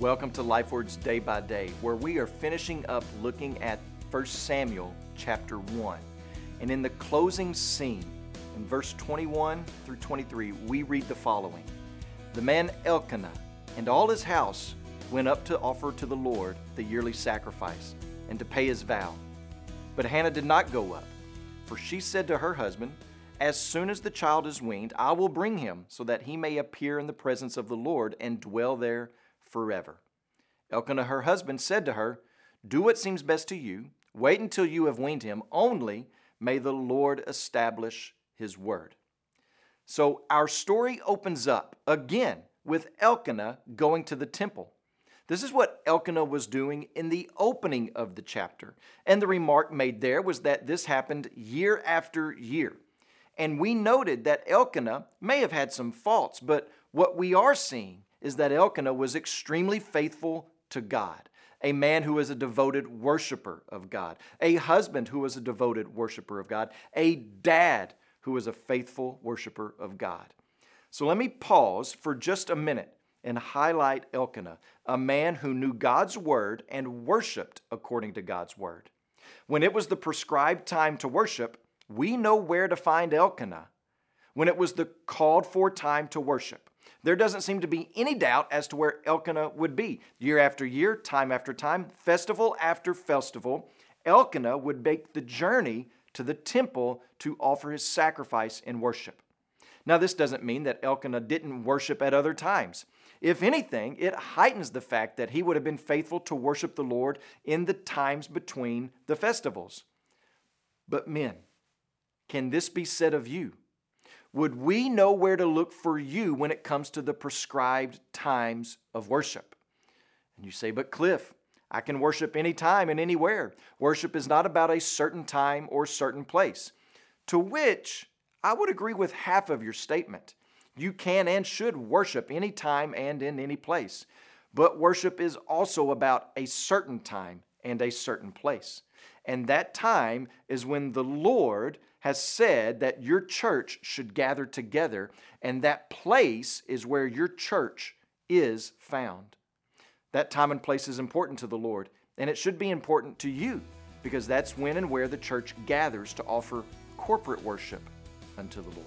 Welcome to LifeWords Day by Day, where we are finishing up looking at 1 Samuel chapter 1. And in the closing scene, in verse 21 through 23, we read the following The man Elkanah and all his house went up to offer to the Lord the yearly sacrifice and to pay his vow. But Hannah did not go up, for she said to her husband, As soon as the child is weaned, I will bring him, so that he may appear in the presence of the Lord and dwell there forever. Elkanah, her husband, said to her, Do what seems best to you. Wait until you have weaned him. Only may the Lord establish his word. So our story opens up again with Elkanah going to the temple. This is what Elkanah was doing in the opening of the chapter. And the remark made there was that this happened year after year. And we noted that Elkanah may have had some faults, but what we are seeing is that Elkanah was extremely faithful to God, a man who was a devoted worshiper of God, a husband who was a devoted worshiper of God, a dad who was a faithful worshiper of God. So let me pause for just a minute and highlight Elkanah, a man who knew God's word and worshiped according to God's word. When it was the prescribed time to worship, we know where to find Elkanah. When it was the called for time to worship, there doesn't seem to be any doubt as to where Elkanah would be. Year after year, time after time, festival after festival, Elkanah would make the journey to the temple to offer his sacrifice in worship. Now, this doesn't mean that Elkanah didn't worship at other times. If anything, it heightens the fact that he would have been faithful to worship the Lord in the times between the festivals. But, men, can this be said of you? Would we know where to look for you when it comes to the prescribed times of worship? And you say, But, Cliff, I can worship anytime and anywhere. Worship is not about a certain time or certain place. To which I would agree with half of your statement. You can and should worship anytime and in any place. But worship is also about a certain time and a certain place. And that time is when the Lord has said that your church should gather together, and that place is where your church is found. That time and place is important to the Lord, and it should be important to you because that's when and where the church gathers to offer corporate worship unto the Lord.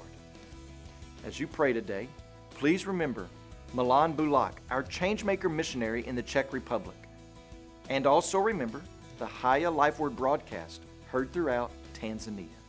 As you pray today, please remember Milan Bulak, our changemaker missionary in the Czech Republic. And also remember the Haya Life Word broadcast heard throughout Tanzania.